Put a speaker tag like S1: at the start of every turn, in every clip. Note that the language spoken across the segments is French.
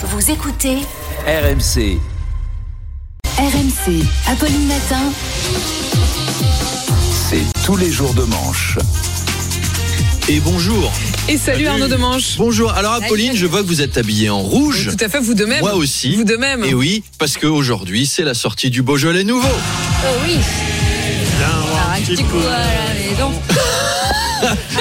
S1: Vous écoutez
S2: RMC.
S1: RMC, Apolline Matin.
S2: C'est tous les jours de manche.
S3: Et bonjour.
S4: Et salut, Arnaud Demanche.
S3: Bonjour. Alors Apolline, je vois que vous êtes habillée en rouge.
S4: Tout à fait, vous de même.
S3: Moi aussi.
S4: Vous de même.
S3: Et oui, parce qu'aujourd'hui, c'est la sortie du Beaujolais nouveau.
S5: Oh oui. Alors, un petit coup à la maison.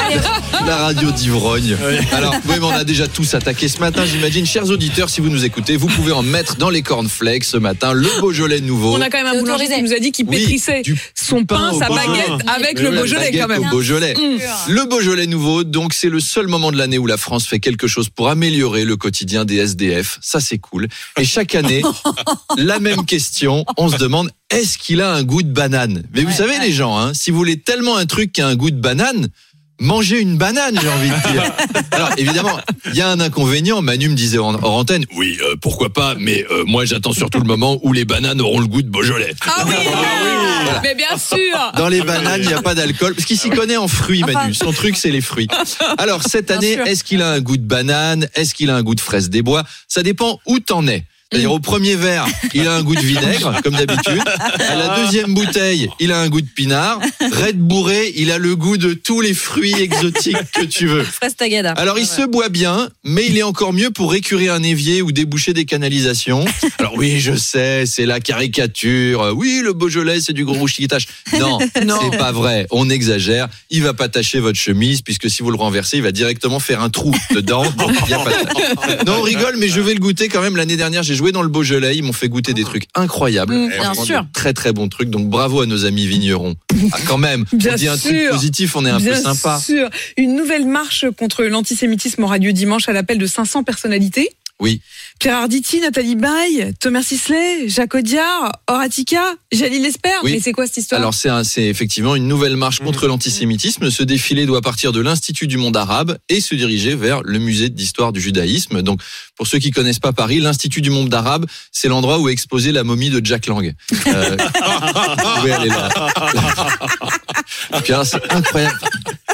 S3: La radio d'Ivrogne. Alors, oui, mais on a déjà tous attaqué ce matin, j'imagine. Chers auditeurs, si vous nous écoutez, vous pouvez en mettre dans les cornflakes ce matin le Beaujolais nouveau.
S4: On a quand même un boulanger qui nous a dit qu'il
S3: Oui,
S4: pétrissait son pain, sa
S3: pain.
S4: baguette avec
S3: Mais
S4: le
S3: oui,
S4: Beaujolais quand même.
S3: au Beaujolais.
S4: Mm.
S3: Le Beaujolais nouveau, donc c'est le seul moment de l'année où la France fait quelque chose pour améliorer le quotidien des SDF. Ça c'est cool. Et chaque année, la même question, on se demande est-ce qu'il a un goût de banane? Mais vous savez les gens, hein, si vous voulez tellement un truc qui a un goût de banane, Mangez une banane, j'ai envie de dire. Alors évidemment, il y a un inconvénient. Manu me disait en hors antenne, oui, euh, pourquoi pas, mais euh, moi j'attends surtout le moment où les bananes auront le goût de Beaujolais.
S4: Ah oui, mais bien sûr.
S3: Dans les bananes, il n'y a pas d'alcool. Parce qu'il s'y connaît en fruits, Manu. Son truc, c'est les fruits. Alors, cette année, est-ce qu'il a un goût de banane? Est-ce qu'il a un goût de fraise des bois? Ça dépend où t'en es. C'est-à-dire, au premier verre, il a un goût de vinaigre, comme d'habitude. À la deuxième bouteille, il a un goût de pinard. Red bourré, il a le goût de tous les fruits exotiques que tu veux. Alors il se boit bien, mais il est encore mieux pour récurer un évier ou déboucher des canalisations. Alors oui, je sais, c'est la caricature. Oui, le Beaujolais, c'est du gros rouge qui tâche. Non,
S4: Non.
S3: c'est pas vrai. On exagère. Il va pas tacher votre chemise puisque si vous le renversez, il va directement faire un trou dedans. Donc, il y a pas de tâche. Non, on rigole, mais je vais le goûter quand même. L'année dernière, j'ai joué dans le Beaujolais. Ils m'ont fait goûter des trucs incroyables.
S4: Mm,
S5: bien sûr.
S3: Très très bons trucs. Donc bravo à nos amis vignerons. Ah, quand même.
S4: Bien
S3: on dit un truc positif, on est un peu
S4: Bien
S3: sympa.
S4: sûr. Une nouvelle marche contre l'antisémitisme aura lieu dimanche à l'appel de 500 personnalités.
S3: Oui.
S4: Pierre Arditi, Nathalie Baye, Thomas Sisley, Jacques Audiard, Horatica, Jalil Esper.
S3: Oui.
S4: Mais c'est quoi cette histoire?
S3: Alors c'est un- c'est effectivement une nouvelle marche contre l'antisémitisme. Ce défilé doit partir de l'Institut du monde arabe et se diriger vers le musée d'histoire du judaïsme. Donc pour ceux qui connaissent pas Paris, l'Institut du monde arabe, c'est l'endroit où est exposée la momie de Jack Lang. Euh, vous pouvez aller là. Alors, c'est incroyable.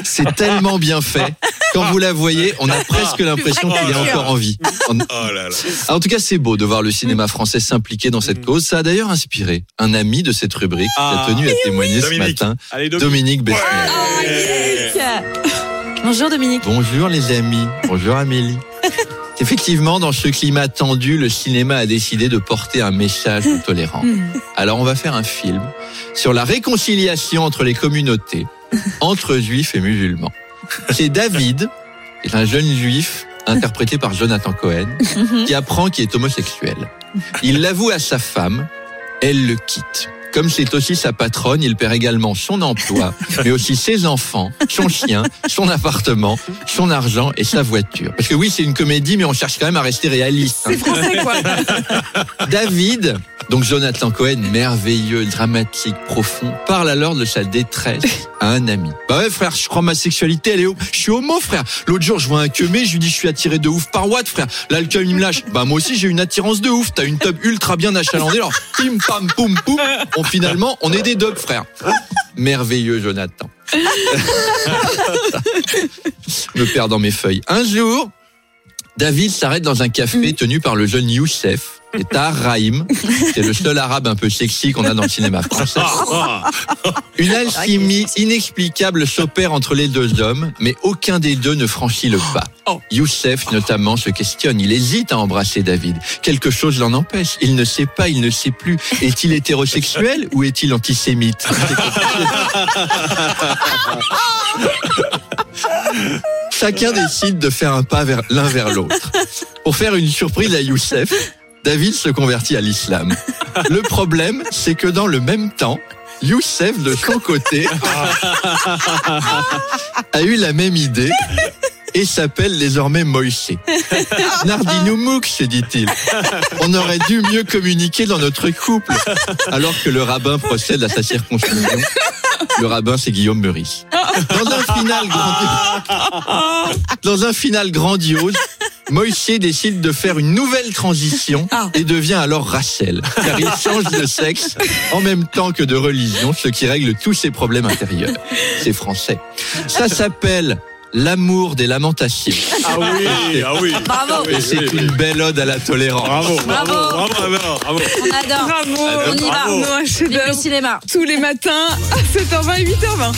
S3: C'est tellement bien fait. Quand vous la voyez, on a presque l'impression qu'il est encore en vie. On- en tout cas, c'est beau de voir le cinéma français s'impliquer dans cette cause. Ça a d'ailleurs inspiré un ami de cette rubrique qui a tenu à témoigner ce
S6: Dominique.
S3: matin,
S6: Allez,
S3: Dominique Besnier.
S5: Bonjour Dominique.
S3: Bonjour les amis, bonjour Amélie. Effectivement, dans ce climat tendu, le cinéma a décidé de porter un message de tolérance. Alors on va faire un film sur la réconciliation entre les communautés, entre juifs et musulmans. C'est David, est un jeune juif interprété par Jonathan Cohen, qui apprend qu'il est homosexuel. Il l'avoue à sa femme, elle le quitte. Comme c'est aussi sa patronne, il perd également son emploi, mais aussi ses enfants, son chien, son appartement, son argent et sa voiture. Parce que oui, c'est une comédie, mais on cherche quand même à rester réaliste. hein.
S4: C'est français, quoi.
S3: David, donc Jonathan Cohen, merveilleux, dramatique, profond, parle alors de sa détresse à un ami. Bah ouais frère, je crois ma sexualité elle est. Je suis homo frère. L'autre jour je vois un queumé, je lui dis je suis attiré de ouf par Watt frère. Queum il me lâche. Bah moi aussi j'ai une attirance de ouf. T'as une tub ultra bien achalandée. Alors pim pam poum poum. On finalement on est des dubs frère. Merveilleux Jonathan. Je me perds dans mes feuilles. Un jour, David s'arrête dans un café tenu par le jeune Youssef et Tahar. C'est le seul arabe un peu sexy qu'on a dans le cinéma français. Une alchimie inexplicable s'opère entre les deux hommes, mais aucun des deux ne franchit le pas. Youssef notamment se questionne, il hésite à embrasser David. Quelque chose l'en empêche, il ne sait pas, il ne sait plus. Est-il hétérosexuel ou est-il antisémite? Chacun décide de faire un pas vers l'un vers l'autre. Pour faire une surprise à Youssef, David se convertit à l'islam. Le problème, c'est que dans le même temps, Youssef, de son côté, a eu la même idée et s'appelle désormais Moïse. Nardinoumouc, se dit-il. On aurait dû mieux communiquer dans notre couple. Alors que le rabbin procède à sa circoncision. Le rabbin, c'est Guillaume Meurice. Dans un final grandiose, dans un final grandiose, Moïse décide de faire une nouvelle transition
S4: Ah.
S3: et devient alors Rachel, car il change de sexe en même temps que de religion, ce qui règle tous ses problèmes intérieurs. C'est français. Ça s'appelle L'amour des lamentations.
S5: Ah oui, ah oui.
S6: Bravo.
S3: Et c'est une belle ode à la tolérance.
S5: Bravo, bravo,
S6: Bravo.
S5: bravo, bravo, bravo.
S6: On adore.
S4: Bravo
S6: On y va.
S4: Nous, un
S6: Vive le cinéma.
S4: tous les matins à 7h20 et 8h20.